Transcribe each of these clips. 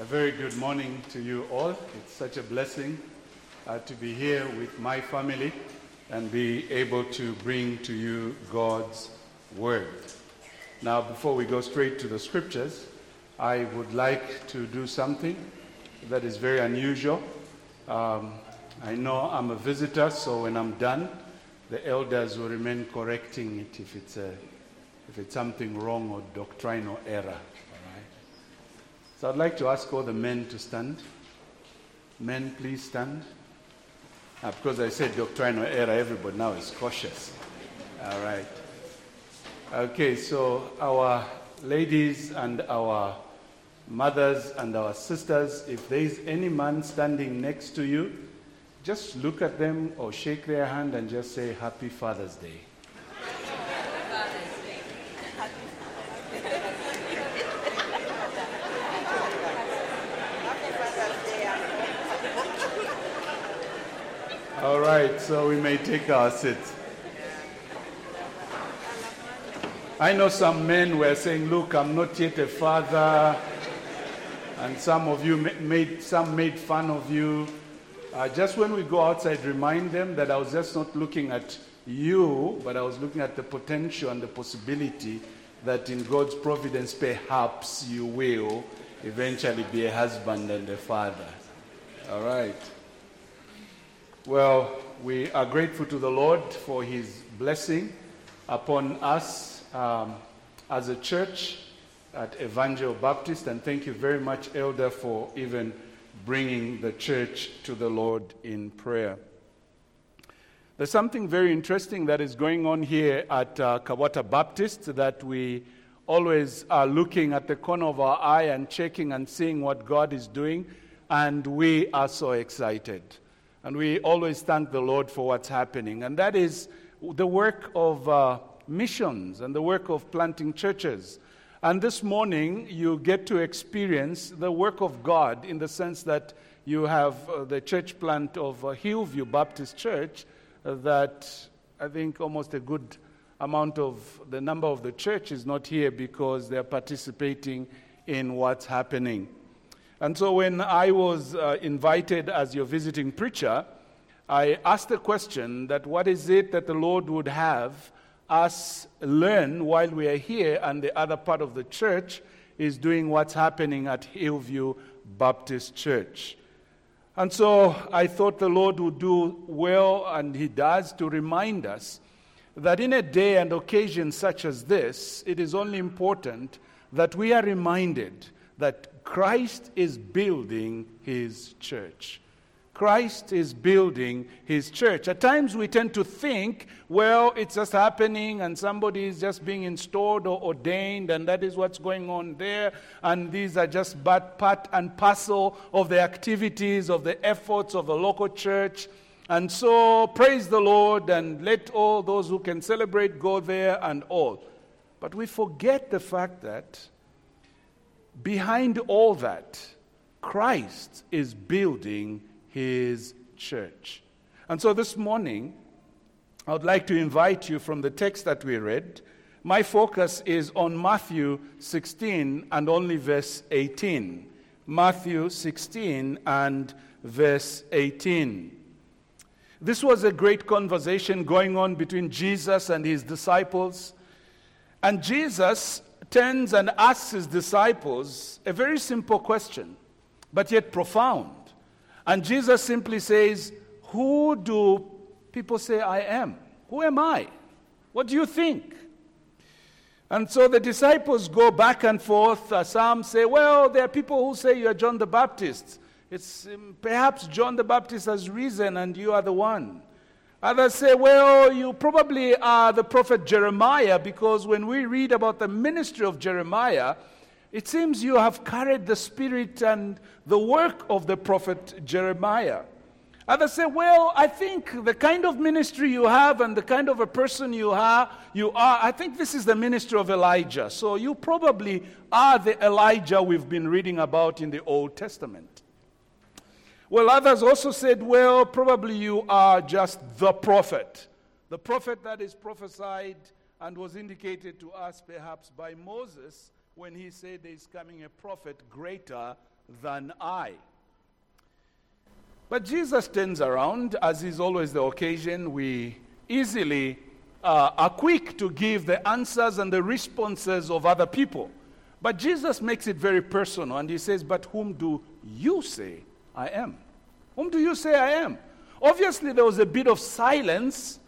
A very good morning to you all. It's such a blessing uh, to be here with my family and be able to bring to you God's Word. Now, before we go straight to the scriptures, I would like to do something that is very unusual. Um, I know I'm a visitor, so when I'm done, the elders will remain correcting it if it's, a, if it's something wrong or doctrinal error. So I'd like to ask all the men to stand. Men, please stand. Uh, because I said doctrinal error, everybody now is cautious. All right. Okay, so our ladies and our mothers and our sisters, if there is any man standing next to you, just look at them or shake their hand and just say, Happy Father's Day. All right, so we may take our seats. I know some men were saying, Look, I'm not yet a father. And some of you made, some made fun of you. Uh, just when we go outside, remind them that I was just not looking at you, but I was looking at the potential and the possibility that in God's providence, perhaps you will eventually be a husband and a father. All right. Well, we are grateful to the Lord for his blessing upon us um, as a church at Evangel Baptist, and thank you very much, Elder, for even bringing the church to the Lord in prayer. There's something very interesting that is going on here at uh, Kabwata Baptist that we always are looking at the corner of our eye and checking and seeing what God is doing, and we are so excited. And we always thank the Lord for what's happening, and that is the work of uh, missions and the work of planting churches. And this morning, you get to experience the work of God in the sense that you have uh, the church plant of uh, Hillview Baptist Church, uh, that I think almost a good amount of the number of the church is not here because they're participating in what's happening. And so when I was uh, invited as your visiting preacher, I asked the question that what is it that the Lord would have us learn while we are here, and the other part of the church is doing what's happening at Hillview Baptist Church. And so I thought the Lord would do well, and He does, to remind us that in a day and occasion such as this, it is only important that we are reminded that Christ is building His church. Christ is building his church. At times we tend to think, well, it's just happening and somebody is just being installed or ordained and that is what's going on there. And these are just but part and parcel of the activities, of the efforts of the local church. And so praise the Lord and let all those who can celebrate go there and all. But we forget the fact that behind all that, Christ is building his church. And so this morning, I would like to invite you from the text that we read. My focus is on Matthew 16 and only verse 18. Matthew 16 and verse 18. This was a great conversation going on between Jesus and his disciples. And Jesus turns and asks his disciples a very simple question, but yet profound. And Jesus simply says, Who do people say I am? Who am I? What do you think? And so the disciples go back and forth. Uh, some say, Well, there are people who say you are John the Baptist. It's um, perhaps John the Baptist has risen and you are the one. Others say, well, you probably are the prophet Jeremiah because when we read about the ministry of Jeremiah, it seems you have carried the spirit and the work of the prophet Jeremiah. Others say, well, I think the kind of ministry you have and the kind of a person you are, you are, I think this is the ministry of Elijah. So you probably are the Elijah we've been reading about in the Old Testament. Well, others also said, well, probably you are just the prophet. The prophet that is prophesied and was indicated to us perhaps by Moses when he said there is coming a prophet greater than I. But Jesus turns around, as is always the occasion. We easily uh, are quick to give the answers and the responses of other people. But Jesus makes it very personal and he says, But whom do you say I am? Whom do you say I am? Obviously, there was a bit of silence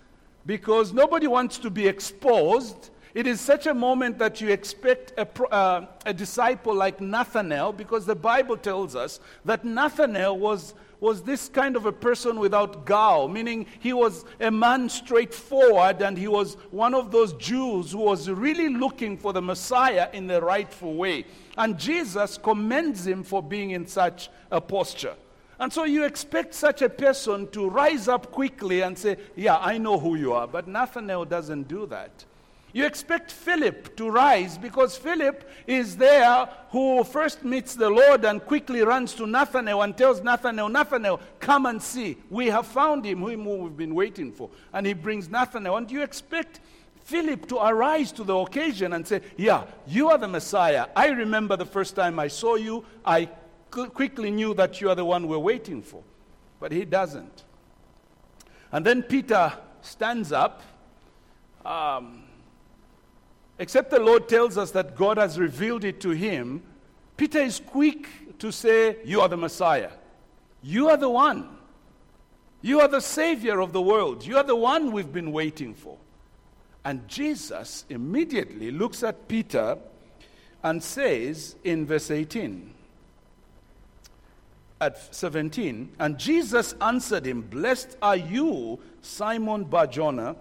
because nobody wants to be exposed. It is such a moment that you expect a, uh, a disciple like Nathanael, because the Bible tells us that Nathanael was, was this kind of a person without guile, meaning he was a man straightforward and he was one of those Jews who was really looking for the Messiah in the rightful way. And Jesus commends him for being in such a posture. And so you expect such a person to rise up quickly and say, Yeah, I know who you are. But Nathanael doesn't do that. You expect Philip to rise because Philip is there who first meets the Lord and quickly runs to Nathanael and tells Nathanael, Nathanael, come and see. We have found him, whom we've been waiting for. And he brings Nathanael. And you expect Philip to arise to the occasion and say, Yeah, you are the Messiah. I remember the first time I saw you. I quickly knew that you are the one we're waiting for. But he doesn't. And then Peter stands up. Um, except the Lord tells us that God has revealed it to him, Peter is quick to say, You are the Messiah. You are the one. You are the Savior of the world. You are the one we've been waiting for. And Jesus immediately looks at Peter and says in verse 18, at 17, and Jesus answered him, Blessed are you, Simon Barjona,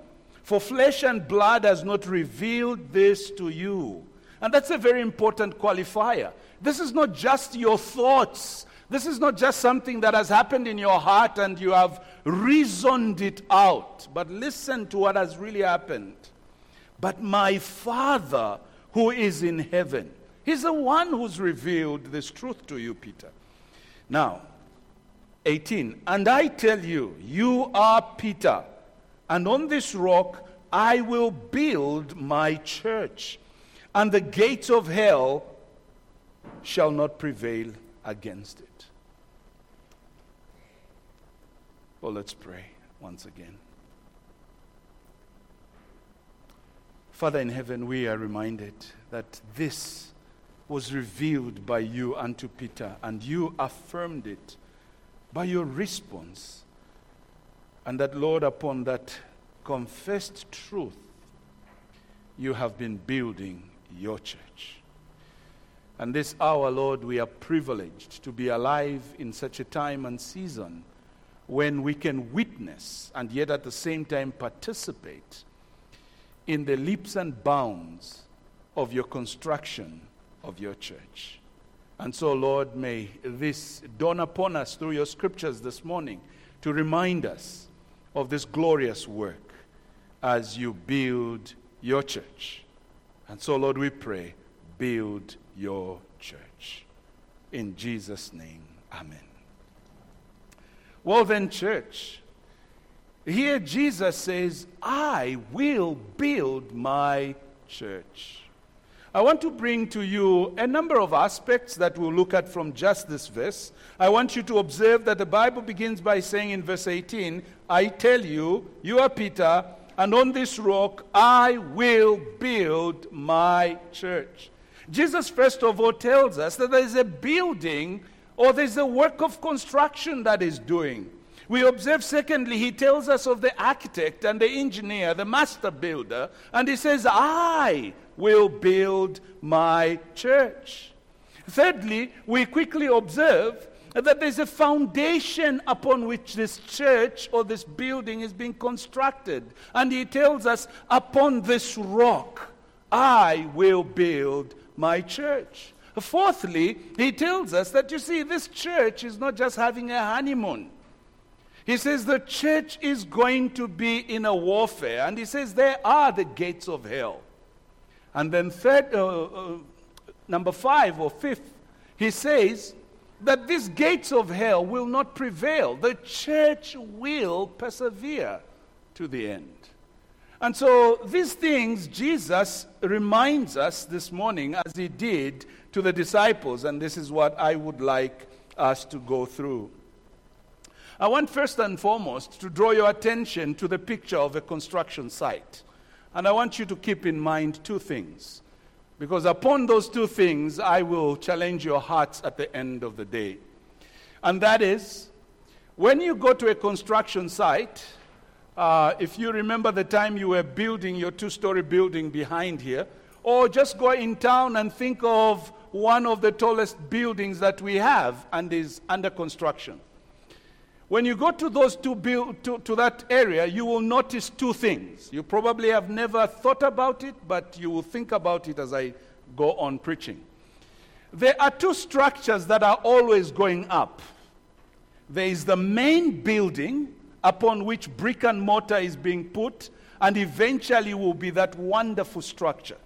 for flesh and blood has not revealed this to you. And that's a very important qualifier. This is not just your thoughts. This is not just something that has happened in your heart and you have reasoned it out. But listen to what has really happened. But my Father who is in heaven, He's the one who's revealed this truth to you, Peter. Now, 18. And I tell you, you are Peter, and on this rock I will build my church, and the gates of hell shall not prevail against it. Well, let's pray once again. Father in heaven, we are reminded that this was revealed by you unto Peter, and you affirmed it by your response. And that, Lord, upon that confessed truth, you have been building your church. And this hour, Lord, we are privileged to be alive in such a time and season when we can witness and yet at the same time participate in the leaps and bounds of your construction of your church. And so, Lord, may this dawn upon us through your scriptures this morning to remind us of this glorious work as you build your church. And so, Lord, we pray, build your church. In Jesus' name, amen. Well, then, church, here Jesus says, I will build my church. I want to bring to you a number of aspects that we'll look at from just this verse. I want you to observe that the Bible begins by saying in verse 18, I tell you, you are Peter, and on this rock I will build my church. Jesus, first of all, tells us that there is a building or there's a work of construction that is doing. We observe, secondly, he tells us of the architect and the engineer, the master builder, and he says, I will build my church. Thirdly, we quickly observe that there's a foundation upon which this church or this building is being constructed. And he tells us, upon this rock, I will build my church. Fourthly, he tells us that you see, this church is not just having a honeymoon. He says the church is going to be in a warfare. And he says there are the gates of hell. And then, third, uh, uh, number five or fifth, he says that these gates of hell will not prevail. The church will persevere to the end. And so these things Jesus reminds us this morning as he did to the disciples, and this is what I would like us to go through. I want first and foremost to draw your attention to the picture of a construction site. And I want you to keep in mind two things. Because upon those two things, I will challenge your hearts at the end of the day. And that is, when you go to a construction site, uh, if you remember the time you were building your two story building behind here, or just go in town and think of one of the tallest buildings that we have and is under construction. When you go to those two to, to that area, you will notice two things. You probably have never thought about it, but you will think about it as I go on preaching. There are two structures that are always going up. There is the main building upon which brick and mortar is being put, and eventually will be that wonderful structure.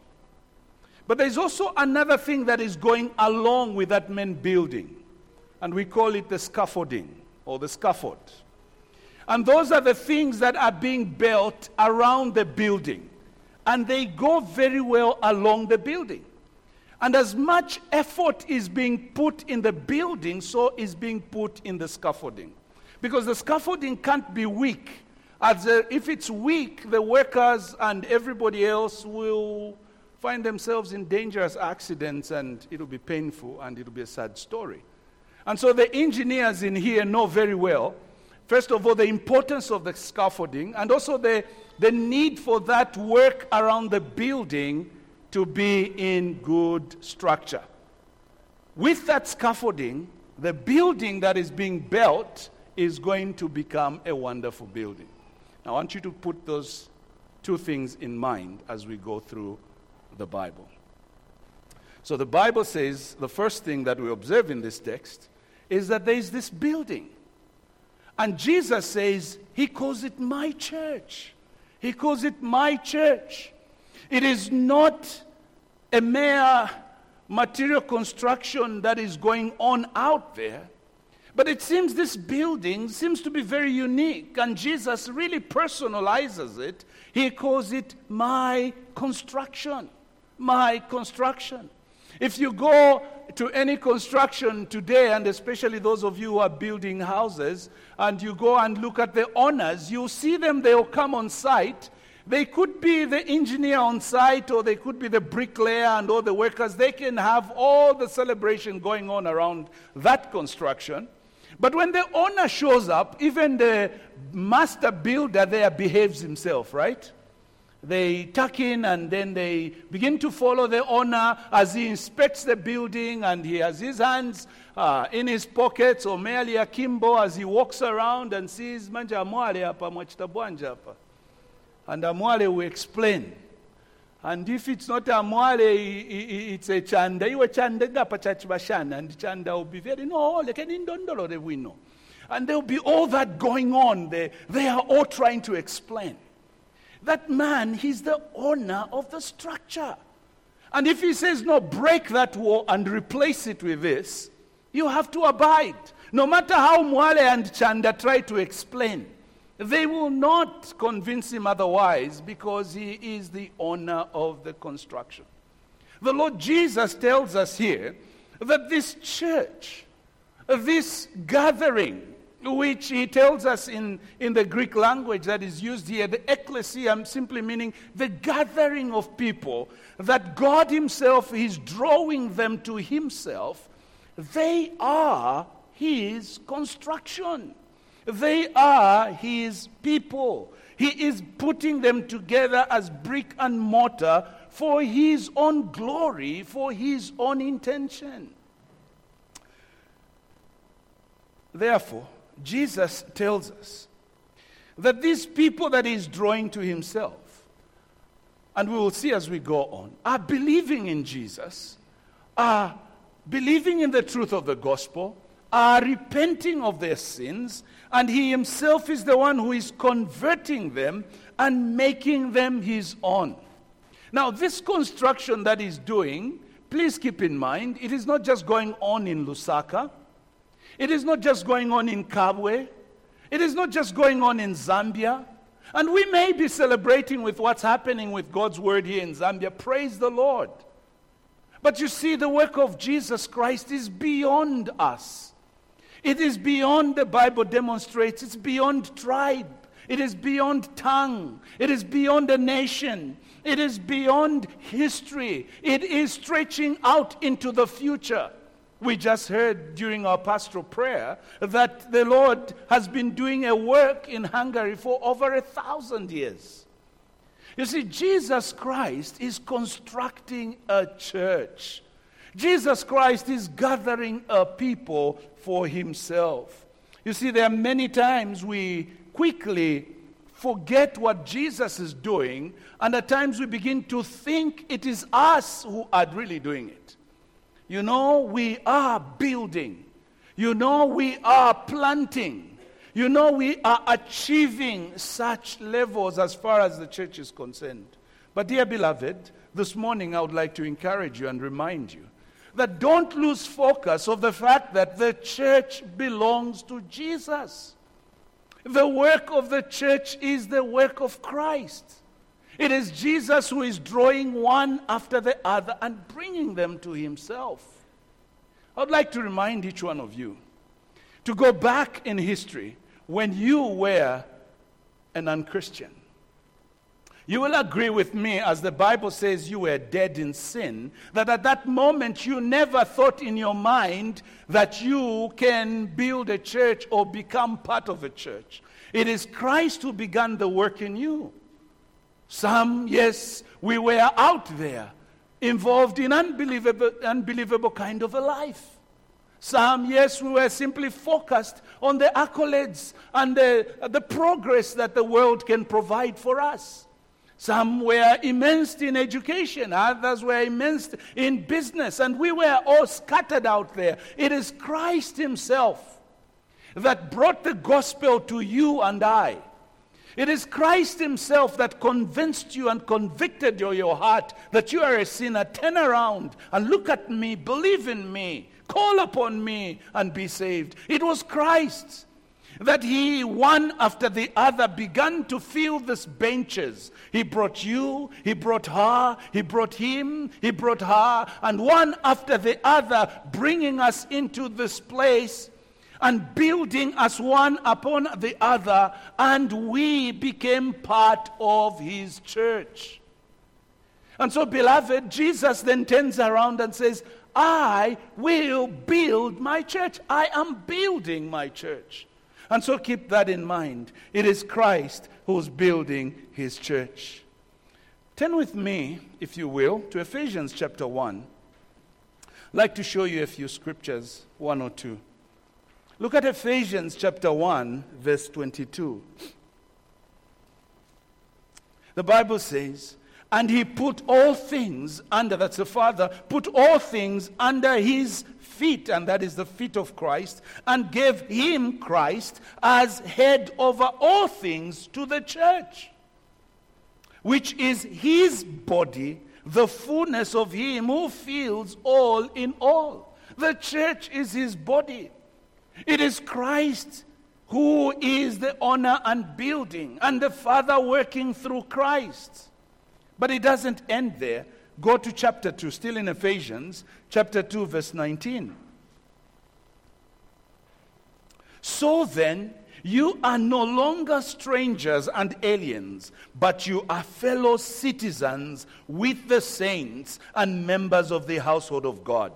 But there's also another thing that is going along with that main building, and we call it the scaffolding or the scaffold. And those are the things that are being built around the building. And they go very well along the building. And as much effort is being put in the building, so is being put in the scaffolding. Because the scaffolding can't be weak. As a, if it's weak, the workers and everybody else will find themselves in dangerous accidents and it'll be painful and it'll be a sad story. And so the engineers in here know very well, first of all, the importance of the scaffolding and also the, the need for that work around the building to be in good structure. With that scaffolding, the building that is being built is going to become a wonderful building. Now, I want you to put those two things in mind as we go through the Bible. So, the Bible says the first thing that we observe in this text is that there is this building. And Jesus says, He calls it my church. He calls it my church. It is not a mere material construction that is going on out there. But it seems this building seems to be very unique, and Jesus really personalizes it. He calls it my construction. My construction. If you go to any construction today, and especially those of you who are building houses, and you go and look at the owners, you see them, they'll come on site. They could be the engineer on site, or they could be the bricklayer and all the workers. They can have all the celebration going on around that construction. But when the owner shows up, even the master builder there behaves himself, right? They tuck in and then they begin to follow the owner as he inspects the building and he has his hands uh, in his pockets. Or merely akimbo as he walks around and sees manja amwale hapa mwachita bwanja hapa. And amwale will explain. And if it's not amwale it's a chanda. Iwe chanda gapa chachibashana and chanda will be very no lekeni ndondolore wino and there will be all that going on they, they are all trying to explain that man, he's the owner of the structure. And if he says, no, break that wall and replace it with this, you have to abide. No matter how Mwale and Chanda try to explain, they will not convince him otherwise because he is the owner of the construction. The Lord Jesus tells us here that this church, this gathering, which he tells us in, in the Greek language that is used here, the ecclesia, simply meaning the gathering of people, that God Himself is drawing them to Himself, they are His construction. They are His people. He is putting them together as brick and mortar for His own glory, for His own intention. Therefore, Jesus tells us that these people that he's drawing to himself, and we will see as we go on, are believing in Jesus, are believing in the truth of the gospel, are repenting of their sins, and he himself is the one who is converting them and making them his own. Now, this construction that he's doing, please keep in mind, it is not just going on in Lusaka. It is not just going on in Kabwe. It is not just going on in Zambia. And we may be celebrating with what's happening with God's word here in Zambia. Praise the Lord. But you see, the work of Jesus Christ is beyond us. It is beyond, the Bible demonstrates, it's beyond tribe. It is beyond tongue. It is beyond a nation. It is beyond history. It is stretching out into the future. We just heard during our pastoral prayer that the Lord has been doing a work in Hungary for over a thousand years. You see, Jesus Christ is constructing a church. Jesus Christ is gathering a people for himself. You see, there are many times we quickly forget what Jesus is doing, and at times we begin to think it is us who are really doing it. You know, we are building. You know, we are planting. You know, we are achieving such levels as far as the church is concerned. But, dear beloved, this morning I would like to encourage you and remind you that don't lose focus of the fact that the church belongs to Jesus. The work of the church is the work of Christ. It is Jesus who is drawing one after the other and bringing them to himself. I'd like to remind each one of you to go back in history when you were an unchristian. You will agree with me, as the Bible says you were dead in sin, that at that moment you never thought in your mind that you can build a church or become part of a church. It is Christ who began the work in you. Some, yes, we were out there involved in unbelievable, unbelievable kind of a life. Some, yes, we were simply focused on the accolades and the, the progress that the world can provide for us. Some were immersed in education, others were immersed in business, and we were all scattered out there. It is Christ Himself that brought the gospel to you and I. It is Christ Himself that convinced you and convicted your, your heart that you are a sinner. Turn around and look at me, believe in me, call upon me, and be saved. It was Christ that he, one after the other, began to fill these benches. He brought you, he brought her, he brought him, he brought her, and one after the other, bringing us into this place and building us one upon the other, and we became part of his church. And so, beloved, Jesus then turns around and says, I will build my church. I am building my church. And so keep that in mind. It is Christ who's building his church. Turn with me, if you will, to Ephesians chapter 1. I'd like to show you a few scriptures, one or two. Look at Ephesians chapter 1, verse 22. The Bible says, and he put all things under, that's the Father, put all things under his feet, and that is the feet of Christ, and gave him, Christ, as head over all things to the church, which is his body, the fullness of him who fills all in all. The church is his body. It is Christ who is the honor and building, and the Father working through Christ. But it doesn't end there. Go to chapter 2, still in Ephesians, chapter 2, verse 19. So then, you are no longer strangers and aliens, but you are fellow citizens with the saints and members of the household of God,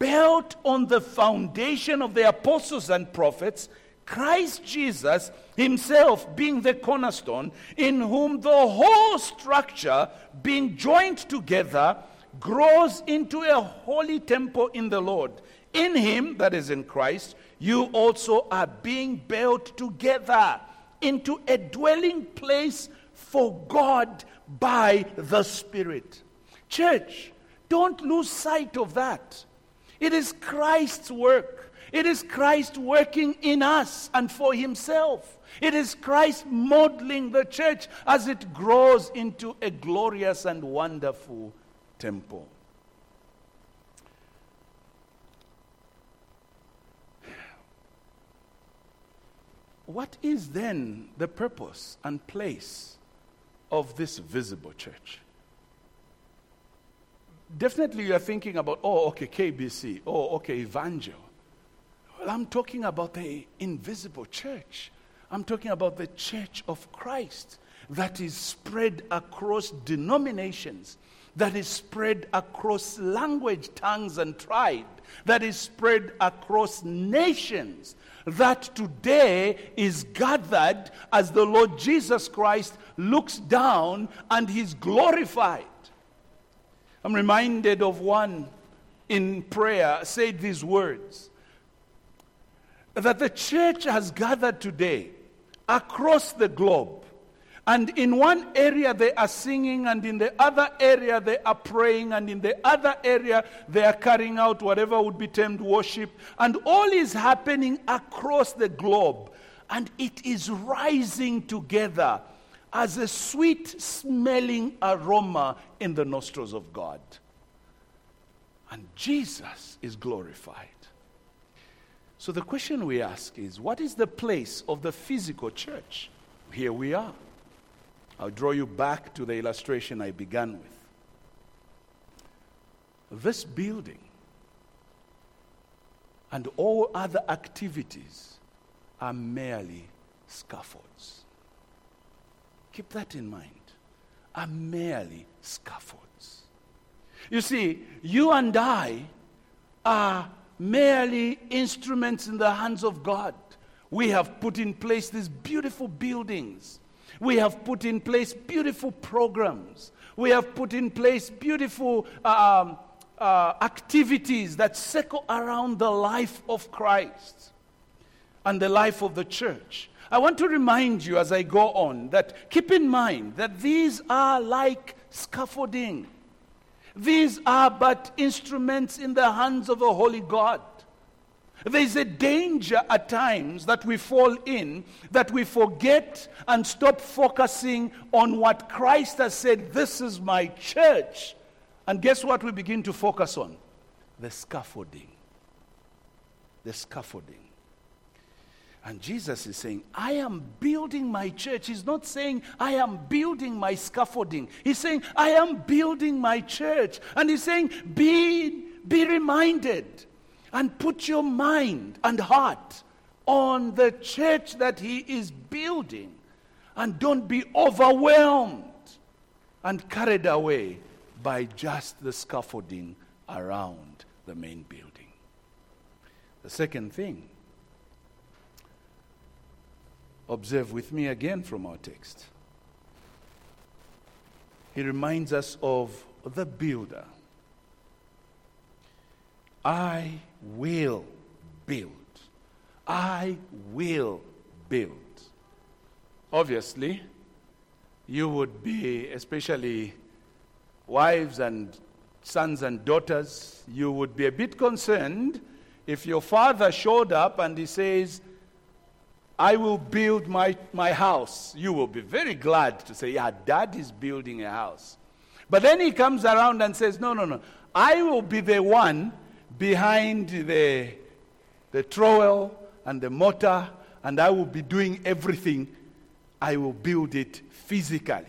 built on the foundation of the apostles and prophets Christ Jesus himself being the cornerstone, in whom the whole structure, being joined together, grows into a holy temple in the Lord. In him, that is in Christ, you also are being built together into a dwelling place for God by the Spirit. Church, don't lose sight of that. It is Christ's work. It is Christ working in us and for himself. It is Christ modeling the church as it grows into a glorious and wonderful temple. what is then the purpose and place of this visible church? Definitely, you are thinking about, oh, okay, KBC, oh, okay, Evangel. Well, I'm talking about the invisible church. I'm talking about the church of Christ that is spread across denominations, that is spread across language, tongues, and tribe, that is spread across nations, that today is gathered as the Lord Jesus Christ looks down and he's glorified. I'm reminded of one in prayer said these words that the church has gathered today across the globe and in one area they are singing, and in the other area they are praying, and in the other area they are carrying out whatever would be termed worship. And all is happening across the globe. And it is rising together as a sweet smelling aroma in the nostrils of God. And Jesus is glorified. So the question we ask is what is the place of the physical church? Here we are. I'll draw you back to the illustration I began with. This building and all other activities are merely scaffolds. Keep that in mind. Are merely scaffolds. You see, you and I are merely instruments in the hands of God. We have put in place these beautiful buildings we have put in place beautiful programs. We have put in place beautiful um, uh, activities that circle around the life of Christ and the life of the church. I want to remind you as I go on that keep in mind that these are like scaffolding. These are but instruments in the hands of a holy God. There's a danger at times that we fall in, that we forget and stop focusing on what Christ has said, This is my church. And guess what we begin to focus on? The scaffolding. The scaffolding. And Jesus is saying, I am building my church. He's not saying, I am building my scaffolding. He's saying, I am building my church. And he's saying, be, be reminded and put your mind and heart on the church that He is building. And don't be overwhelmed and carried away by just the scaffolding around the main building. The second thing, observe with me again from our text. He reminds us of the builder. I will build. I will build. Obviously, you would be, especially wives and sons and daughters, you would be a bit concerned if your father showed up and he says, I will build my, my house. You will be very glad to say, Yeah, dad is building a house. But then he comes around and says, No, no, no. I will be the one behind the, the trowel and the mortar, and I will be doing everything. I will build it physically.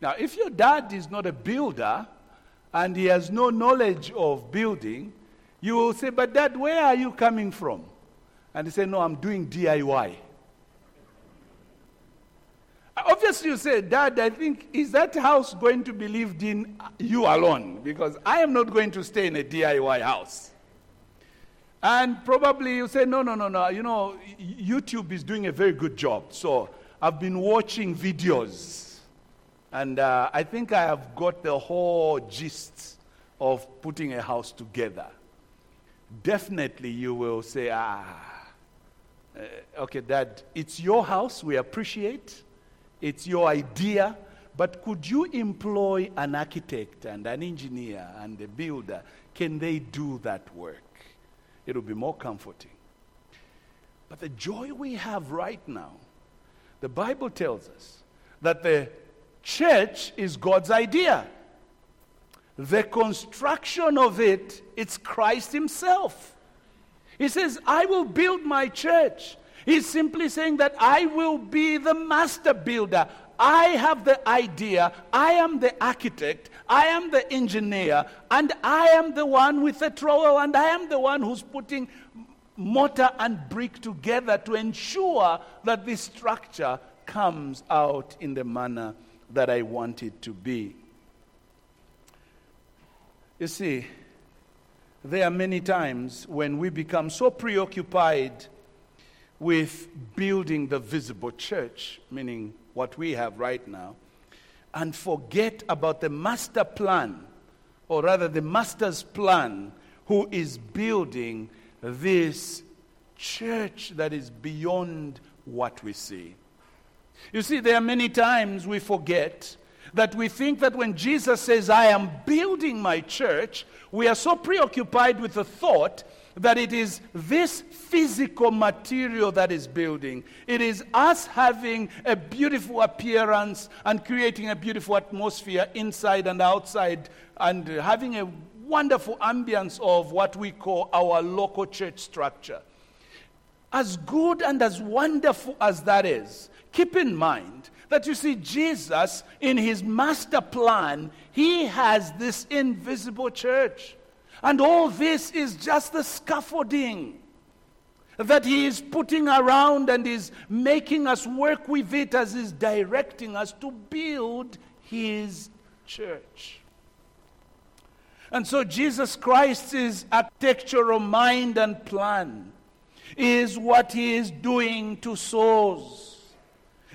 Now, if your dad is not a builder and he has no knowledge of building, you will say, But dad, where are you coming from? And he say, No, I'm doing DIY. Obviously, you say, Dad, I think, is that house going to be lived in you alone? Because I am not going to stay in a DIY house. And probably you say, no, no, no, no. You know, YouTube is doing a very good job. So I've been watching videos. And uh, I think I have got the whole gist of putting a house together. Definitely you will say, ah, uh, okay, Dad, it's your house. We appreciate. It's your idea. But could you employ an architect and an engineer and a builder? Can they do that work? It'll be more comforting. But the joy we have right now, the Bible tells us that the church is God's idea. The construction of it, it's Christ Himself. He says, I will build my church. He's simply saying that I will be the master builder. I have the idea, I am the architect, I am the engineer, and I am the one with the trowel, and I am the one who's putting mortar and brick together to ensure that this structure comes out in the manner that I want it to be. You see, there are many times when we become so preoccupied with building the visible church, meaning what we have right now, and forget about the master plan, or rather the master's plan, who is building this church that is beyond what we see. You see, there are many times we forget that we think that when Jesus says, I am building my church, we are so preoccupied with the thought that it is this physical material that is building. It is us having a beautiful appearance and creating a beautiful atmosphere inside and outside and having a wonderful ambience of what we call our local church structure. As good and as wonderful as that is, keep in mind that you see, Jesus, in his master plan, he has this invisible church. And all this is just the scaffolding that he is putting around and is making us work with it as he's directing us to build his church. And so Jesus Christ's architectural mind and plan is what he is doing to souls,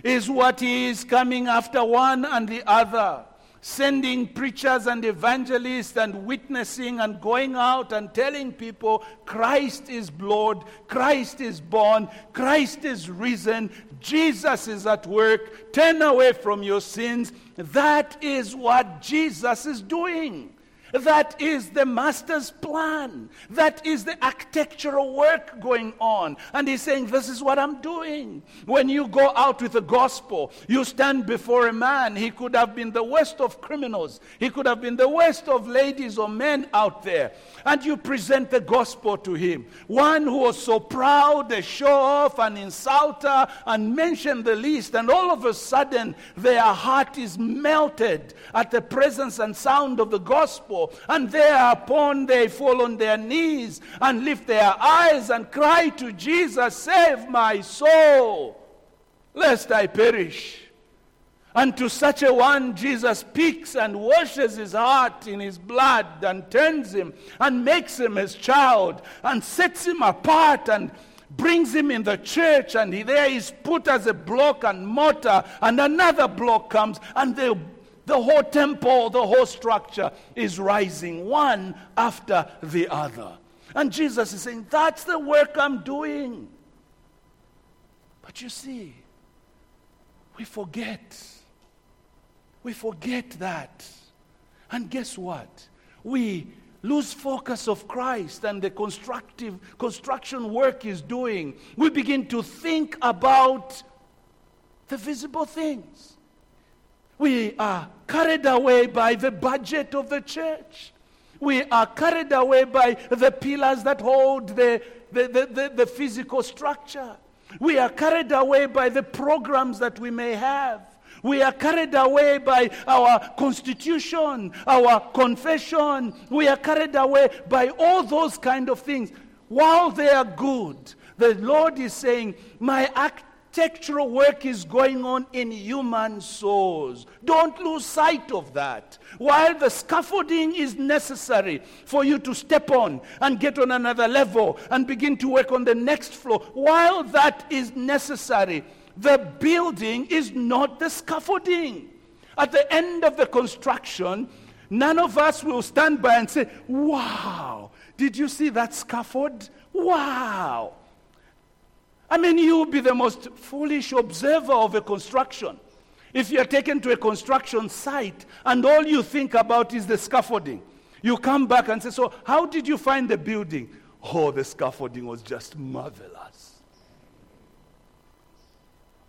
is what he is coming after one and the other sending preachers and evangelists and witnessing and going out and telling people Christ is Lord, Christ is born, Christ is risen, Jesus is at work, turn away from your sins. That is what Jesus is doing. That is the master's plan. That is the architectural work going on. And he's saying, This is what I'm doing. When you go out with the gospel, you stand before a man. He could have been the worst of criminals, he could have been the worst of ladies or men out there. And you present the gospel to him. One who was so proud, a show off, an insulter, and mention the least. And all of a sudden, their heart is melted at the presence and sound of the gospel and thereupon they fall on their knees and lift their eyes and cry to Jesus, Save my soul, lest I perish. And to such a one, Jesus speaks and washes his heart in his blood and turns him and makes him his child and sets him apart and brings him in the church. And he, there is put as a block and mortar, and another block comes, and they the whole temple, the whole structure is rising one after the other. And Jesus is saying, That's the work I'm doing. But you see, we forget. We forget that. And guess what? We lose focus of Christ and the constructive construction work is doing. We begin to think about the visible things. We are carried away by the budget of the church. We are carried away by the pillars that hold the, the, the, the, the physical structure. We are carried away by the programs that we may have. We are carried away by our constitution, our confession. We are carried away by all those kind of things. While they are good, the Lord is saying, My act architectural work is going on in human souls. Don't lose sight of that. While the scaffolding is necessary for you to step on and get on another level and begin to work on the next floor, while that is necessary, the building is not the scaffolding. At the end of the construction, none of us will stand by and say, Wow, did you see that scaffold? Wow. I mean, you will be the most foolish observer of a construction. If you are taken to a construction site and all you think about is the scaffolding, you come back and say, So, how did you find the building? Oh, the scaffolding was just marvelous.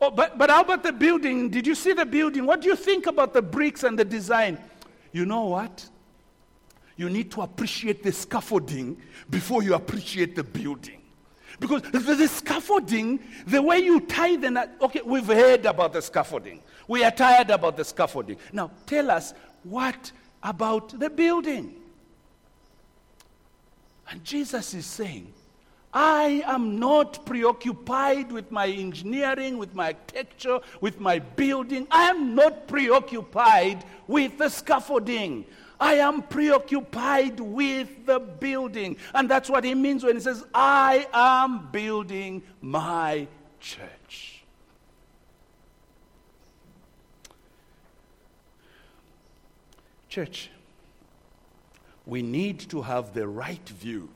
Oh, but, but how about the building? Did you see the building? What do you think about the bricks and the design? You know what? You need to appreciate the scaffolding before you appreciate the building. Because the, the scaffolding, the way you tie the okay, we've heard about the scaffolding. We are tired about the scaffolding. Now, tell us what about the building? And Jesus is saying, I am not preoccupied with my engineering, with my architecture, with my building. I am not preoccupied with the scaffolding. I am preoccupied with the building. And that's what he means when he says, I am building my church. Church, we need to have the right view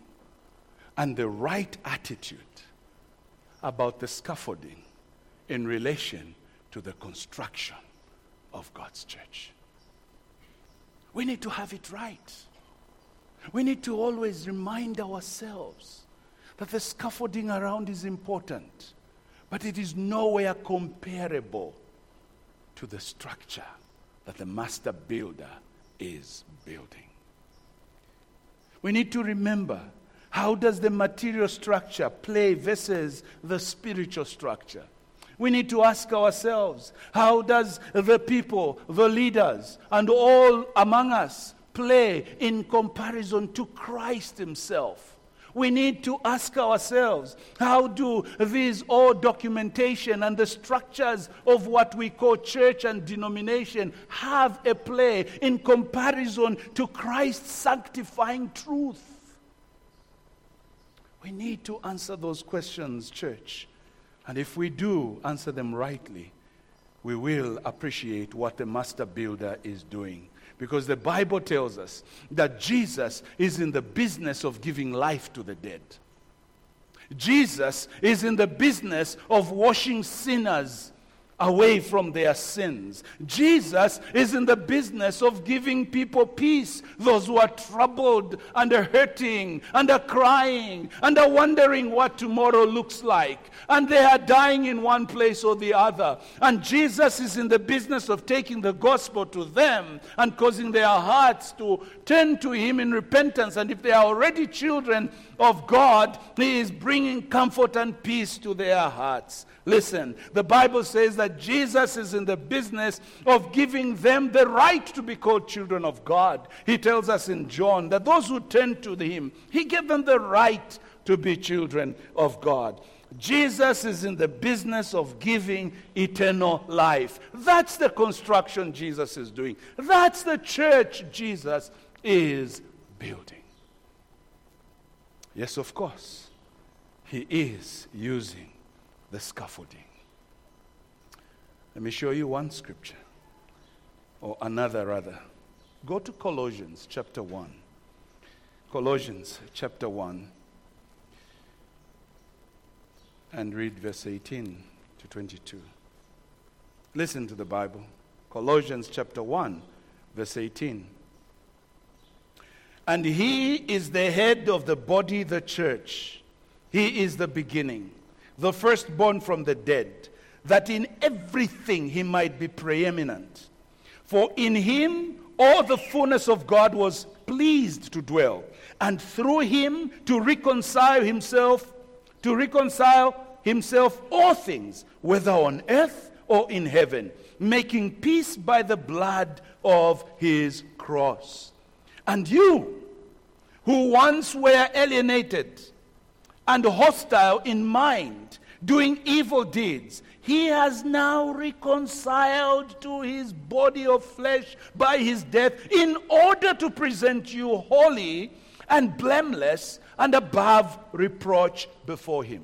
and the right attitude about the scaffolding in relation to the construction of God's church. We need to have it right. We need to always remind ourselves that the scaffolding around is important, but it is nowhere comparable to the structure that the master builder is building. We need to remember how does the material structure play versus the spiritual structure? We need to ask ourselves how does the people, the leaders, and all among us play in comparison to Christ Himself? We need to ask ourselves how do these all documentation and the structures of what we call church and denomination have a play in comparison to Christ's sanctifying truth? We need to answer those questions, church. And if we do answer them rightly, we will appreciate what the master builder is doing. Because the Bible tells us that Jesus is in the business of giving life to the dead. Jesus is in the business of washing sinners away from their sins. Jesus is in the business of giving people peace, those who are troubled and are hurting and are crying and are wondering what tomorrow looks like. And they are dying in one place or the other. And Jesus is in the business of taking the gospel to them and causing their hearts to turn to Him in repentance. And if they are already children of God, is bringing comfort and peace to their hearts. Listen, the Bible says that Jesus is in the business of giving them the right to be called children of God. He tells us in John that those who turn to Him, He gave them the right to be children of God. Jesus is in the business of giving eternal life. That's the construction Jesus is doing. That's the church Jesus is building. Yes, of course, He is using the scaffolding. Let me show you one scripture, or another rather. Go to Colossians chapter 1. Colossians chapter 1 and read verse 18 to 22. Listen to the Bible. Colossians chapter 1, verse 18. And he is the head of the body, the church. He is the beginning the firstborn from the dead, that in everything he might be preeminent. For in him all the fullness of God was pleased to dwell, and through him to reconcile himself, to reconcile himself all things, whether on earth or in heaven, making peace by the blood of his cross. And you, who once were alienated, and hostile in mind, doing evil deeds, he has now reconciled to his body of flesh by his death in order to present you holy and blameless and above reproach before him.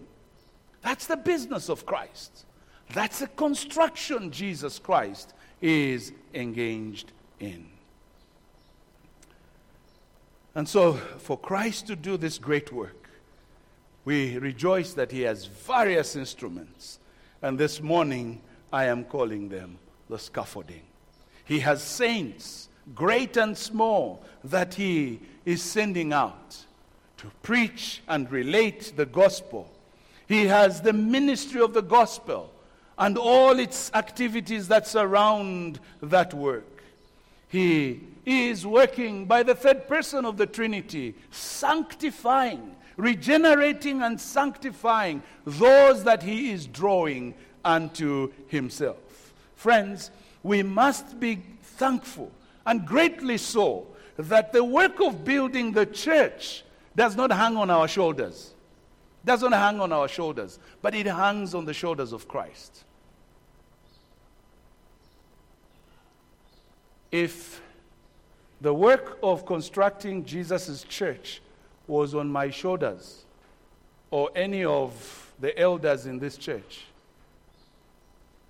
That's the business of Christ. That's the construction Jesus Christ is engaged in. And so, for Christ to do this great work, we rejoice that he has various instruments. And this morning, I am calling them the scaffolding. He has saints, great and small, that he is sending out to preach and relate the gospel. He has the ministry of the gospel and all its activities that surround that work. He is working by the third person of the Trinity, sanctifying regenerating and sanctifying those that he is drawing unto himself. Friends, we must be thankful and greatly so that the work of building the church does not hang on our shoulders. Doesn't hang on our shoulders, but it hangs on the shoulders of Christ. If the work of constructing Jesus' church was on my shoulders or any of the elders in this church,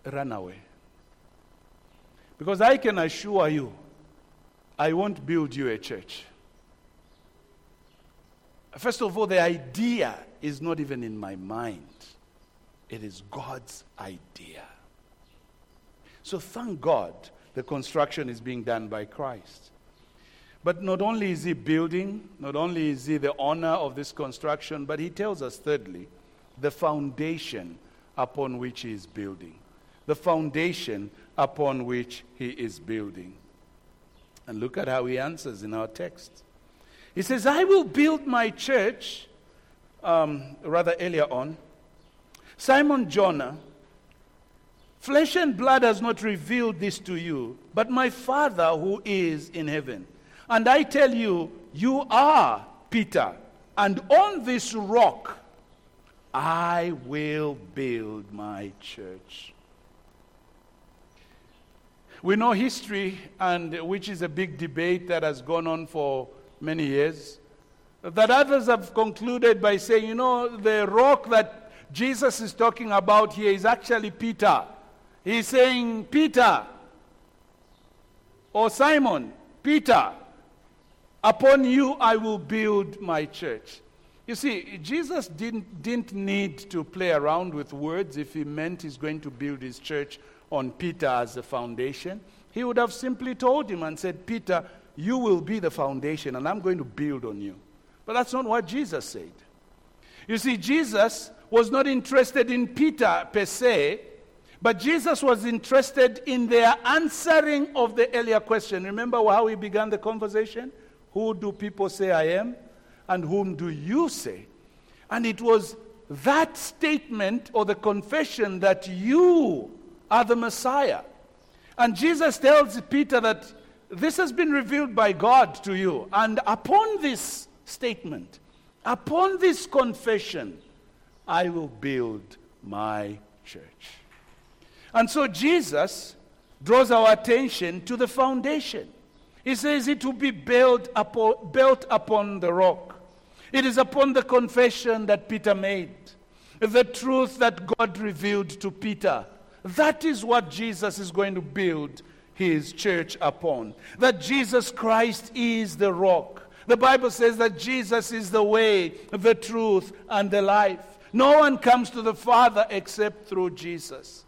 run away. Because I can assure you, I won't build you a church. First of all, the idea is not even in my mind, it is God's idea. So thank God the construction is being done by Christ. But not only is he building, not only is he the owner of this construction, but he tells us, thirdly, the foundation upon which he is building. The foundation upon which he is building. And look at how he answers in our text. He says, I will build my church, um, rather earlier on. Simon Jonah, flesh and blood has not revealed this to you, but my Father who is in heaven. And I tell you, you are Peter, and on this rock I will build my church. We know history, and which is a big debate that has gone on for many years, that others have concluded by saying, you know, the rock that Jesus is talking about here is actually Peter. He's saying, Peter, or Simon, Peter, Upon you I will build my church. You see, Jesus didn't, didn't need to play around with words if he meant he's going to build his church on Peter as the foundation. He would have simply told him and said, Peter, you will be the foundation and I'm going to build on you. But that's not what Jesus said. You see, Jesus was not interested in Peter per se, but Jesus was interested in their answering of the earlier question. Remember how he began the conversation? Who do people say I am? And whom do you say? And it was that statement or the confession that you are the Messiah. And Jesus tells Peter that this has been revealed by God to you. And upon this statement, upon this confession, I will build my church. And so Jesus draws our attention to the foundation. He says it will be built upon, built upon the rock. It is upon the confession that Peter made, the truth that God revealed to Peter. That is what Jesus is going to build his church upon. That Jesus Christ is the rock. The Bible says that Jesus is the way, the truth, and the life. No one comes to the Father except through Jesus.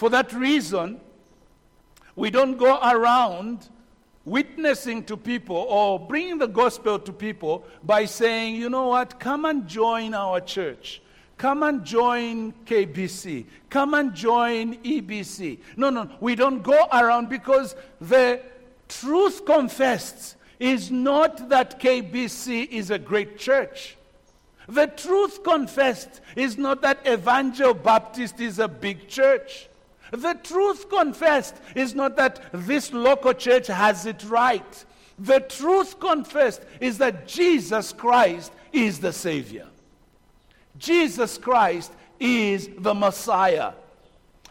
For that reason, we don't go around witnessing to people or bringing the gospel to people by saying, you know what, come and join our church. Come and join KBC. Come and join EBC. No, no, we don't go around because the truth confessed is not that KBC is a great church. The truth confessed is not that Evangel Baptist is a big church. The truth confessed is not that this local church has it right. The truth confessed is that Jesus Christ is the Savior. Jesus Christ is the Messiah.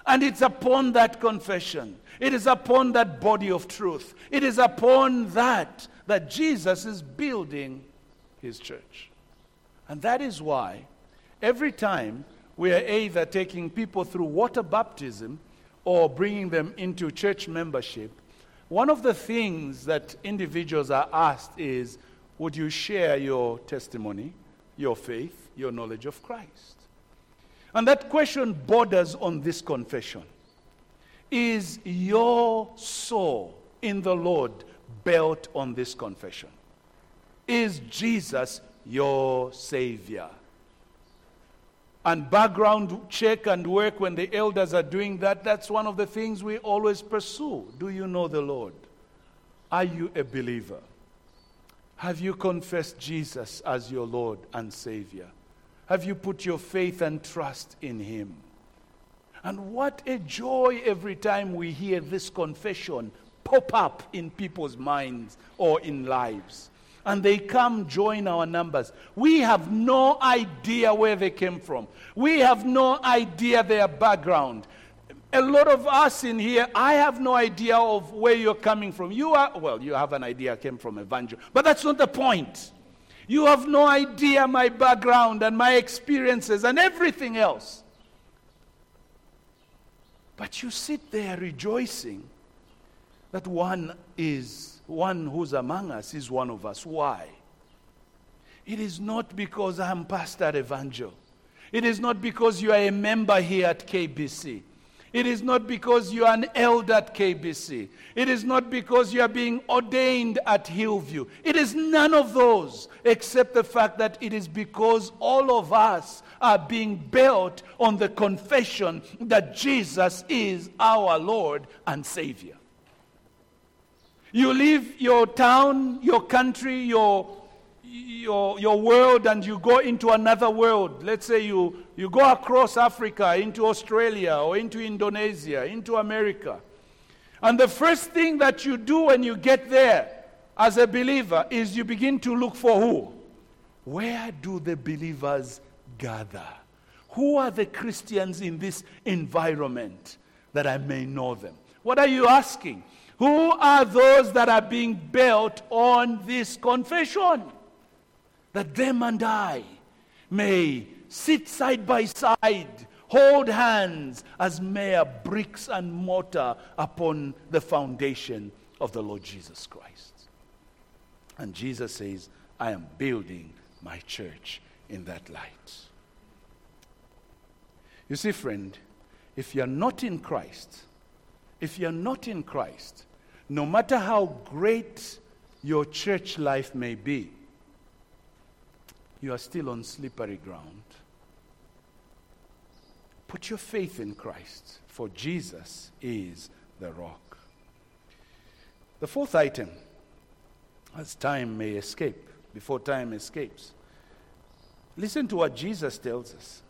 And it's upon that confession, it is upon that body of truth, it is upon that that Jesus is building his church. And that is why every time we are either taking people through water baptism or bringing them into church membership, one of the things that individuals are asked is Would you share your testimony, your faith, your knowledge of Christ? And that question borders on this confession Is your soul in the Lord built on this confession? Is Jesus your Savior? And background check and work when the elders are doing that, that's one of the things we always pursue. Do you know the Lord? Are you a believer? Have you confessed Jesus as your Lord and Savior? Have you put your faith and trust in Him? And what a joy every time we hear this confession pop up in people's minds or in lives. And they come join our numbers. We have no idea where they came from. We have no idea their background. A lot of us in here, I have no idea of where you're coming from. You are, well, you have an idea I came from Evangel, but that's not the point. You have no idea my background and my experiences and everything else. But you sit there rejoicing that one is, one who's among us is one of us. Why? It is not because I'm Pastor Evangel. It is not because you are a member here at KBC. It is not because you are an elder at KBC. It is not because you are being ordained at Hillview. It is none of those, except the fact that it is because all of us are being built on the confession that Jesus is our Lord and Savior. You leave your town, your country, your your, your world and you go into another world. Let's say you, you go across Africa into Australia or into Indonesia, into America. And the first thing that you do when you get there as a believer is you begin to look for who? Where do the believers gather? Who are the Christians in this environment that I may know them? What are you asking? Who are those that are being built on this confession? that them and I may sit side by side, hold hands as mere bricks and mortar upon the foundation of the Lord Jesus Christ. And Jesus says, I am building my church in that light. You see, friend, if you're not in Christ, if you're not in Christ, no matter how great your church life may be, you are still on slippery ground. Put your faith in Christ, for Jesus is the rock. The fourth item, as time may escape, before time escapes, listen to what Jesus tells us.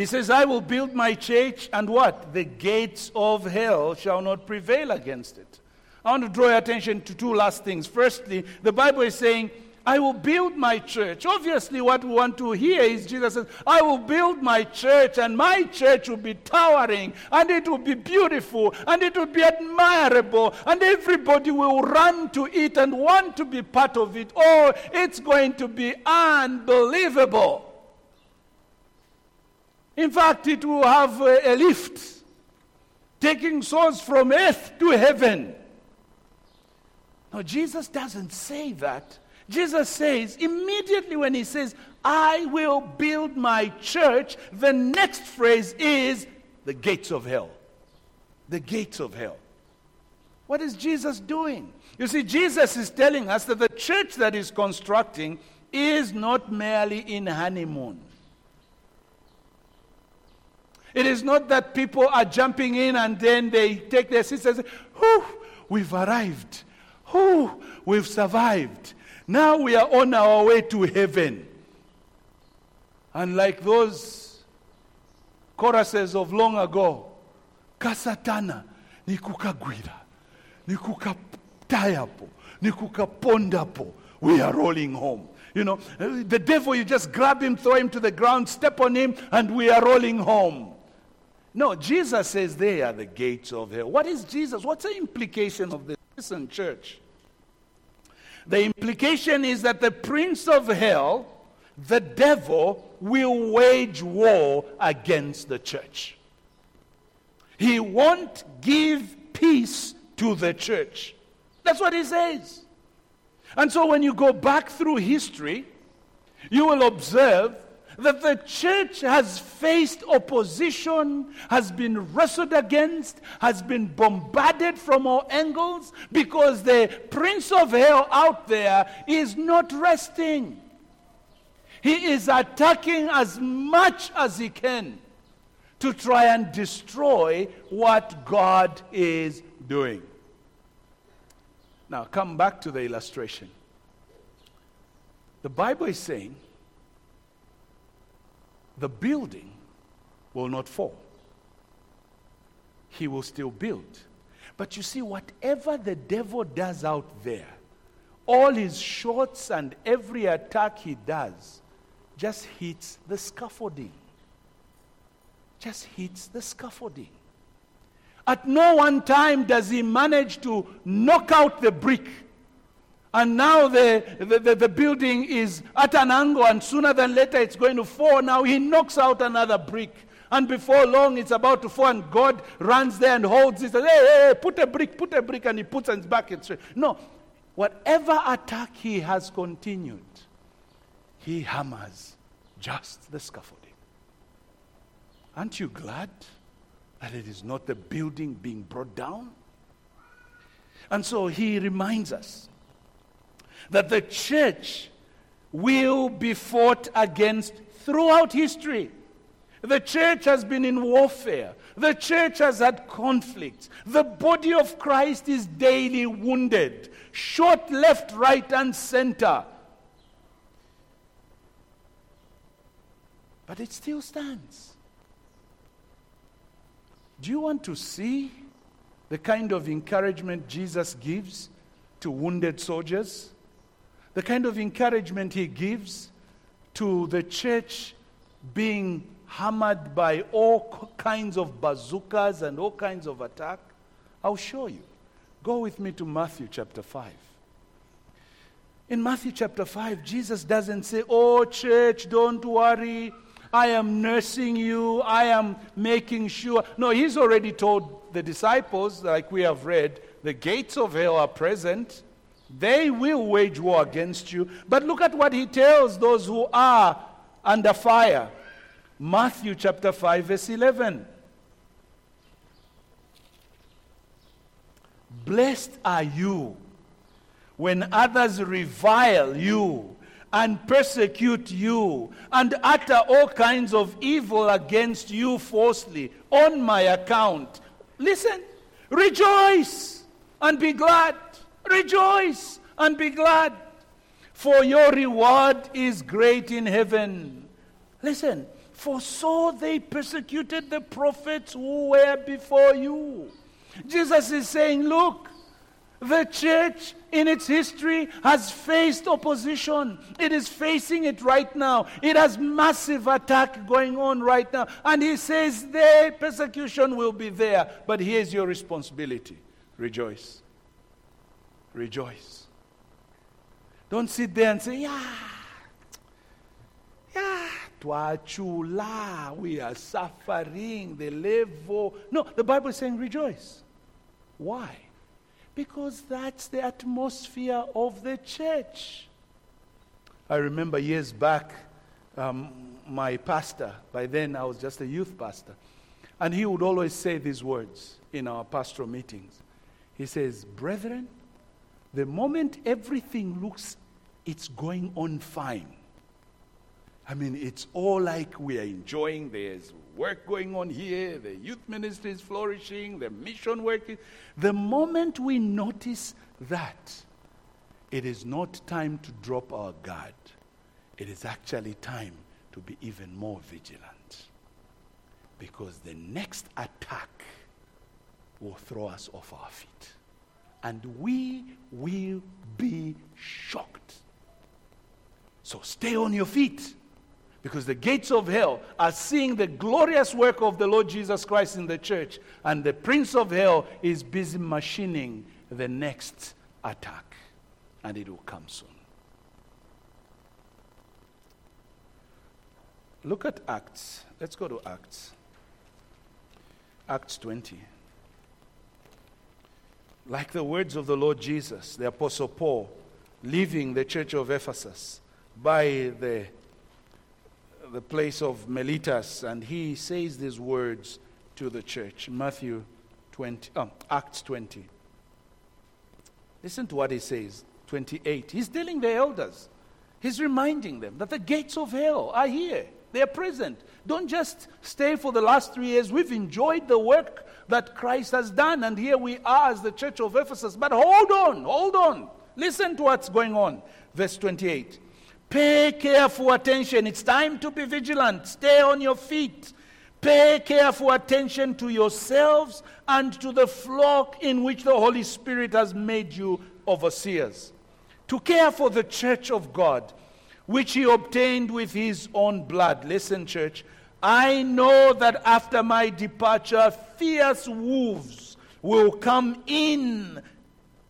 He says, I will build my church, and what? The gates of hell shall not prevail against it. I want to draw your attention to two last things. Firstly, the Bible is saying, I will build my church. Obviously, what we want to hear is Jesus says, I will build my church, and my church will be towering, and it will be beautiful, and it will be admirable, and everybody will run to it and want to be part of it. Oh, it's going to be unbelievable. In fact, it will have a, lift taking souls from earth to heaven. Now, Jesus doesn't say that Jesus says, immediately when he says, I will build my church, the next phrase is the gates of hell. The gates of hell. What is Jesus doing? You see, Jesus is telling us that the church that is constructing is not merely in honeymoon. It is not that people are jumping in and then they take their seats and say, Whew, we've arrived. Whew, we've survived. Now we are on our way to heaven. And like those choruses of long ago, kasatana nikukagwira nikukatayapo nikukapondapo we are rolling home you know the devil you just grab him throw him to the ground step on him and we are rolling home no jesus says they are the gates of hell what is jesus what's the implication of this listen church the implication is that the prince of hell, the devil, will wage war against the church. He won't give peace to the church. That's what he says. And so when you go back through history, you will observe that the church has faced opposition, has been wrestled against, has been bombarded from all angles because the prince of hell out there is not resting. He is attacking as much as he can to try and destroy what God is doing. Now, come back to the illustration. The Bible is saying the building will not fall. He will still build. But you see, whatever the devil does out there, all his shots and every attack he does just hits the scaffolding. Just hits the scaffolding. At no one time does he manage to knock out the brick. And now the, the, the, the, building is at an angle, and sooner than later it's going to fall. Now he knocks out another brick. And before long, it's about to fall, and God runs there and holds it. Says, hey, hey, hey, put a brick, put a brick, and he puts it back. It's no, whatever attack he has continued, he hammers just the scaffolding. Aren't you glad that it is not the building being brought down? And so he reminds us that the church will be fought against throughout history. The church has been in warfare. The church has had conflicts. The body of Christ is daily wounded, shot left, right, and center. But it still stands. Do you want to see the kind of encouragement Jesus gives to wounded soldiers? The kind of encouragement he gives to the church being hammered by all kinds of bazookas and all kinds of attack? I'll show you. Go with me to Matthew chapter 5. In Matthew chapter 5, Jesus doesn't say, Oh, church, don't worry. I am nursing you. I am making sure. No, he's already told the disciples, like we have read, the gates of hell are present. They will wage war against you. But look at what he tells those who are under fire. Matthew chapter 5, verse 11. Blessed are you when others revile you and persecute you and utter all kinds of evil against you falsely on my account. Listen, rejoice and be glad. Rejoice and be glad, for your reward is great in heaven. Listen, for so they persecuted the prophets who were before you. Jesus is saying, Look, the church in its history has faced opposition. It is facing it right now. It has massive attack going on right now. And he says, the persecution will be there. But here's your responsibility rejoice. Rejoice. Don't sit there and say, yeah, yeah, tuachula, we are suffering, the level. No, the Bible is saying rejoice. Why? Because that's the atmosphere of the church. I remember years back, um, my pastor, by then I was just a youth pastor, and he would always say these words in our pastoral meetings. He says, Brethren, the moment everything looks it's going on fine. I mean, it's all like we are enjoying. There's work going on here, the youth ministry is flourishing, the mission work. Is, the moment we notice that, it is not time to drop our guard. It is actually time to be even more vigilant. Because the next attack will throw us off our feet and we will be shocked. So stay on your feet because the gates of hell are seeing the glorious work of the Lord Jesus Christ in the church, and the prince of hell is busy machining the next attack, and it will come soon. Look at Acts. Let's go to Acts. Acts 20 like the words of the Lord Jesus, the Apostle Paul, leaving the church of Ephesus by the, the place of Miletus, and he says these words to the church. Matthew 20, oh, Acts 20. Listen to what he says, 28. He's telling the elders, he's reminding them that the gates of hell are here. They are present. Don't just stay for the last three years. We've enjoyed the work that Christ has done, and here we are as the church of Ephesus. But hold on, hold on. Listen to what's going on. Verse 28. Pay careful attention. It's time to be vigilant. Stay on your feet. Pay careful attention to yourselves and to the flock in which the Holy Spirit has made you overseers. To care for the church of God, which he obtained with his own blood. Listen, church. I know that after my departure, fierce wolves will come in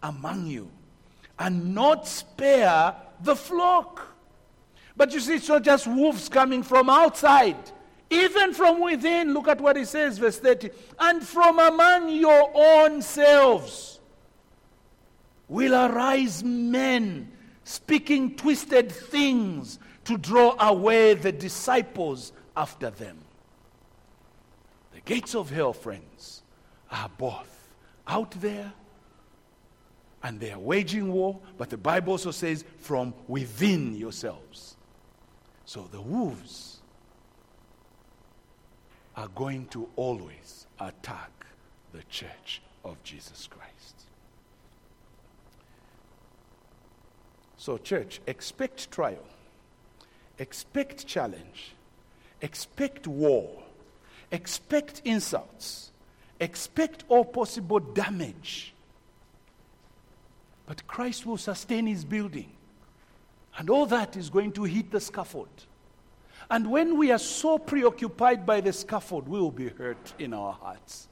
among you and not spare the flock. But you see, it's not just wolves coming from outside, even from within. Look at what he says, verse 30. And from among your own selves will arise men speaking twisted things to draw away the disciples after them. The gates of hell, friends, are both out there and they are waging war, but the Bible also says from within yourselves. So the wolves are going to always attack the church of Jesus Christ. So, church, expect trial, expect challenge, expect war, expect insults, expect all possible damage but Christ will sustain his building. And all that is going to hit the scaffold. And when we are so preoccupied by the scaffold, we will be hurt in our hearts.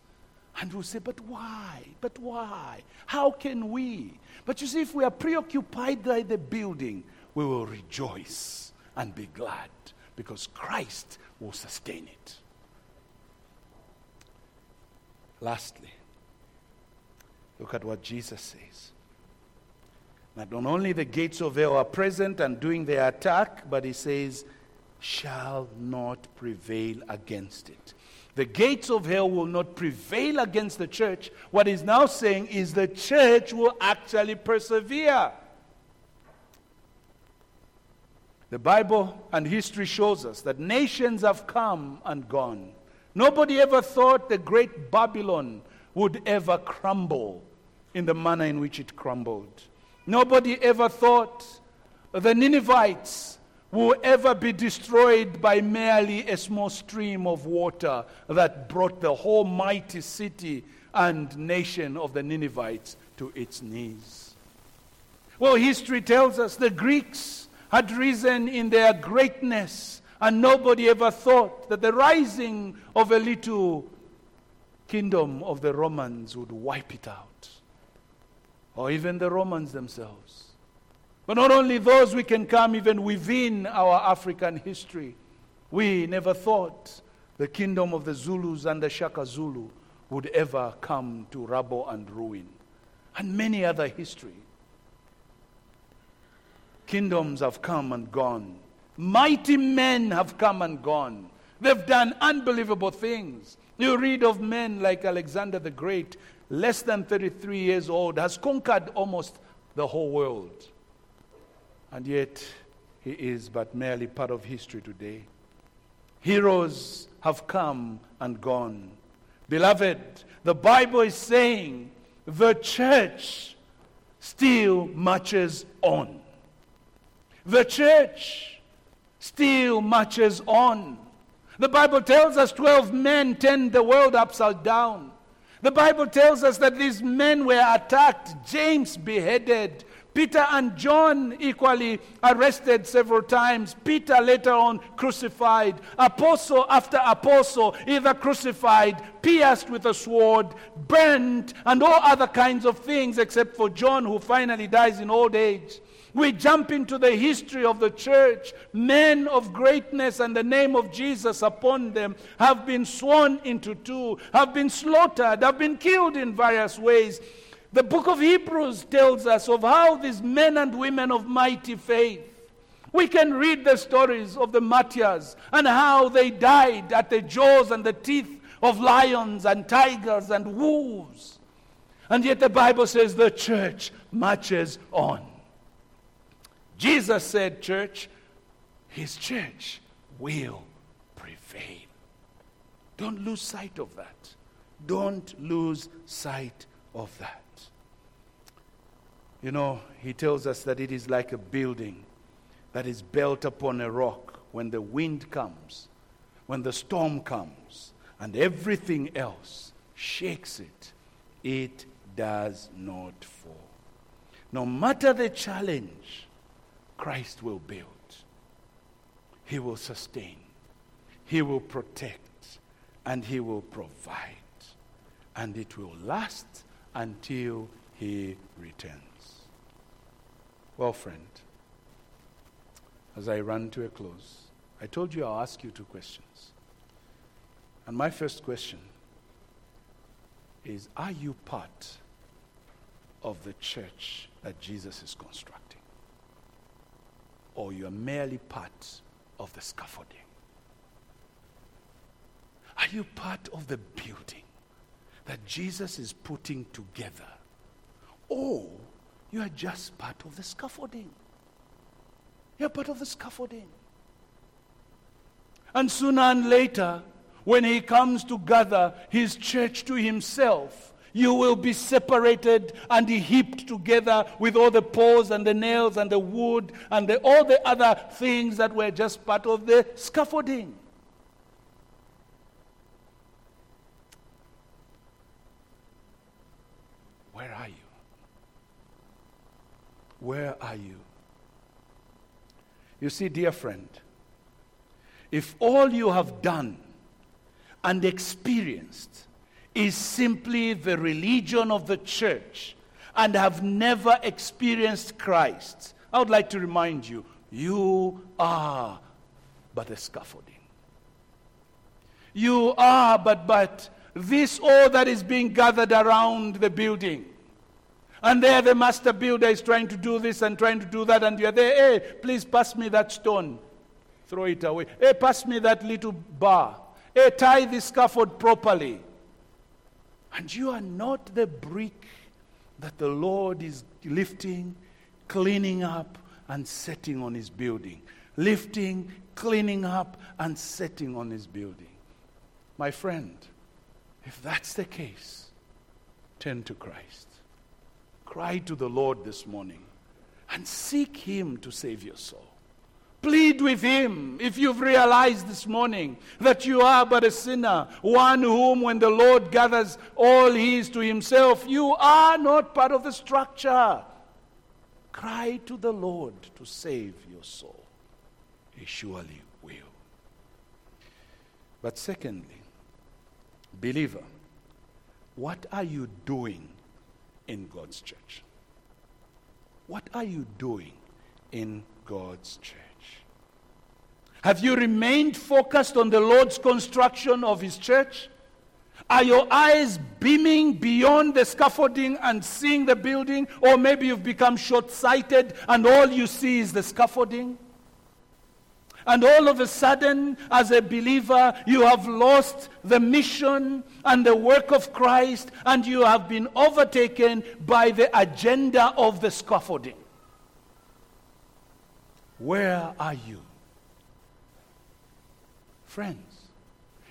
And we'll say, But why? But why? How can we? But you see, if we are preoccupied by the building, we will rejoice and be glad because Christ will sustain it. Lastly, look at what Jesus says. That not only the gates of hell are present and doing their attack, but he says, shall not prevail against it. The gates of hell will not prevail against the church. What he's now saying is the church will actually persevere. The Bible and history shows us that nations have come and gone. Nobody ever thought the great Babylon would ever crumble in the manner in which it crumbled. Nobody ever thought the Ninevites will ever be destroyed by merely a small stream of water that brought the whole mighty city and nation of the Ninevites to its knees. Well, history tells us the Greeks had risen in their greatness, and nobody ever thought that the rising of a little kingdom of the Romans would wipe it out or even the Romans themselves. But not only those, we can come even within our African history. We never thought the kingdom of the Zulus and the Shaka Zulu would ever come to rubble and ruin. And many other history. Kingdoms have come and gone. Mighty men have come and gone. They've done unbelievable things. You read of men like Alexander the Great less than 33 years old, has conquered almost the whole world. And yet, he is but merely part of history today. Heroes have come and gone. Beloved, the Bible is saying the church still marches on. The church still marches on. The Bible tells us 12 men turned the world upside down. The Bible tells us that these men were attacked, James beheaded, Peter and John equally arrested several times. Peter later on crucified. Apostle after apostle either crucified, pierced with a sword, burnt, and all other kinds of things except for John who finally dies in old age. We jump into the history of the church. Men of greatness and the name of Jesus upon them have been sworn into two, have been slaughtered, have been killed in various ways. The book of Hebrews tells us of how these men and women of mighty faith, we can read the stories of the martyrs and how they died at the jaws and the teeth of lions and tigers and wolves. And yet the Bible says the church marches on. Jesus said, Church, his church will prevail. Don't lose sight of that. Don't lose sight of that. You know, he tells us that it is like a building that is built upon a rock when the wind comes, when the storm comes, and everything else shakes it, it does not fall. No matter the challenge, Christ will build. He will sustain. He will protect. And He will provide. And it will last until He returns. Well, friend, as I run to a close, I told you I'll ask you two questions. And my first question is Are you part of the church that Jesus is constructing? Or you are merely part of the scaffolding? Are you part of the building that Jesus is putting together? Or you are just part of the scaffolding? You're part of the scaffolding. And sooner and later, when he comes to gather his church to himself, you will be separated and heaped together with all the poles and the nails and the wood and the, all the other things that were just part of the scaffolding. Where are you? Where are you? You see, dear friend, if all you have done and experienced is simply the religion of the church and have never experienced Christ, I would like to remind you you are but a scaffolding. You are but but this all that is being gathered around the building. And there the master builder is trying to do this and trying to do that, and you're there, hey, please pass me that stone. Throw it away. Hey, pass me that little bar. Hey, tie the scaffold properly. And you are not the brick that the Lord is lifting, cleaning up, and setting on his building. Lifting, cleaning up, and setting on his building. My friend, if that's the case, turn to Christ. Cry to the Lord this morning and seek him to save your soul. Plead with him if you've realized this morning that you are but a sinner, one whom, when the Lord gathers all his to himself, you are not part of the structure. Cry to the Lord to save your soul. He surely will. But secondly, believer, what are you doing in God's church? What are you doing in God's church? Have you remained focused on the Lord's construction of His church? Are your eyes beaming beyond the scaffolding and seeing the building? Or maybe you've become short sighted and all you see is the scaffolding? And all of a sudden, as a believer, you have lost the mission and the work of Christ, and you have been overtaken by the agenda of the scaffolding. Where are you? Friends,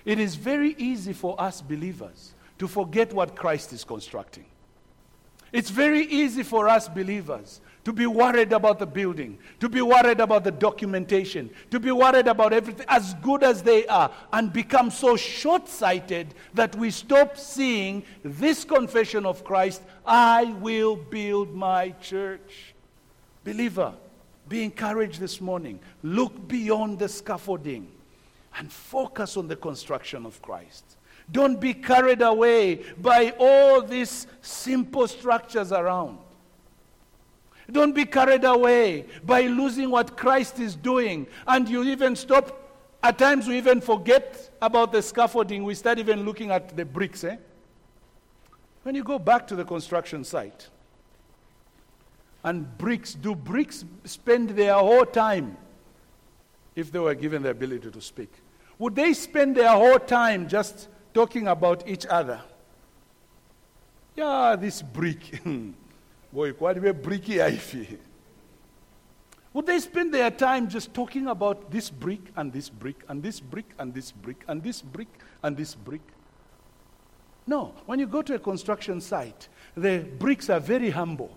it is very easy for us believers to forget what Christ is constructing. It's very easy for us believers to be worried about the building, to be worried about the documentation, to be worried about everything as good as they are, and become so short sighted that we stop seeing this confession of Christ I will build my church. Believer, be encouraged this morning. Look beyond the scaffolding and focus on the construction of Christ. Don't be carried away by all these simple structures around. Don't be carried away by losing what Christ is doing. And you even stop. At times, we even forget about the scaffolding. We start even looking at the bricks. Eh? When you go back to the construction site, and bricks, do bricks spend their whole time if they were given the ability to speak? Would they spend their whole time just talking about each other? Yeah, this brick. Boy, quite a bricky. Would they spend their time just talking about this brick and this brick and this brick and this brick and this brick and this brick? No. When you go to a construction site, the bricks are very humble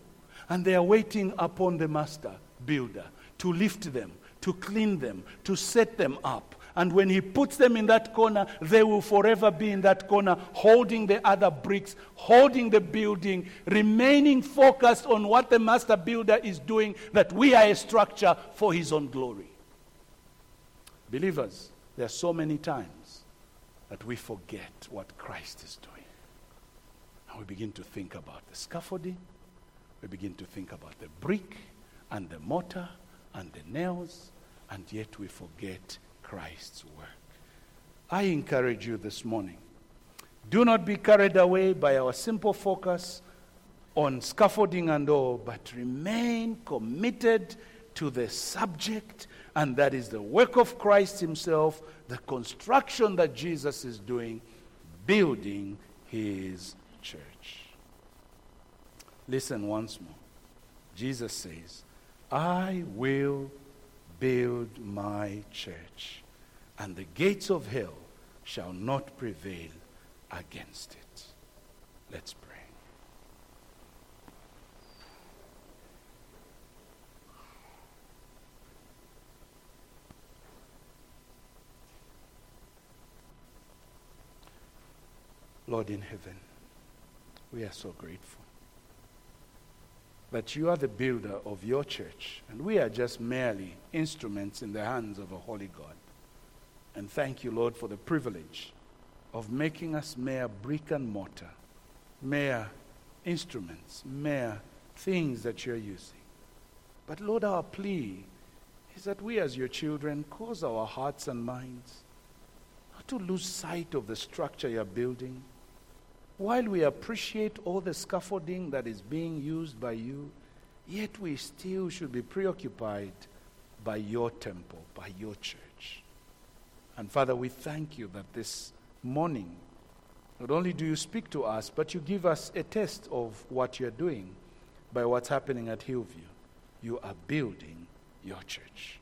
and they are waiting upon the master builder to lift them, to clean them, to set them up. And when he puts them in that corner, they will forever be in that corner, holding the other bricks, holding the building, remaining focused on what the master builder is doing, that we are a structure for his own glory. Believers, there are so many times that we forget what Christ is doing. And we begin to think about the scaffolding, we begin to think about the brick and the mortar and the nails, and yet we forget Christ's work. I encourage you this morning do not be carried away by our simple focus on scaffolding and all, but remain committed to the subject, and that is the work of Christ Himself, the construction that Jesus is doing, building His church. Listen once more. Jesus says, I will build my church, and the gates of hell shall not prevail against it. Let's pray. Lord in heaven, we are so grateful that you are the builder of your church, and we are just merely instruments in the hands of a holy God. And thank you, Lord, for the privilege of making us mere brick and mortar, mere instruments, mere things that you're using. But Lord, our plea is that we as your children cause our hearts and minds not to lose sight of the structure you're building while we appreciate all the scaffolding that is being used by you, yet we still should be preoccupied by your temple, by your church. And Father, we thank you that this morning, not only do you speak to us, but you give us a taste of what you're doing by what's happening at Hillview. You are building your church.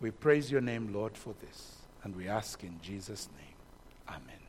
We praise your name, Lord, for this, and we ask in Jesus' name. Amen.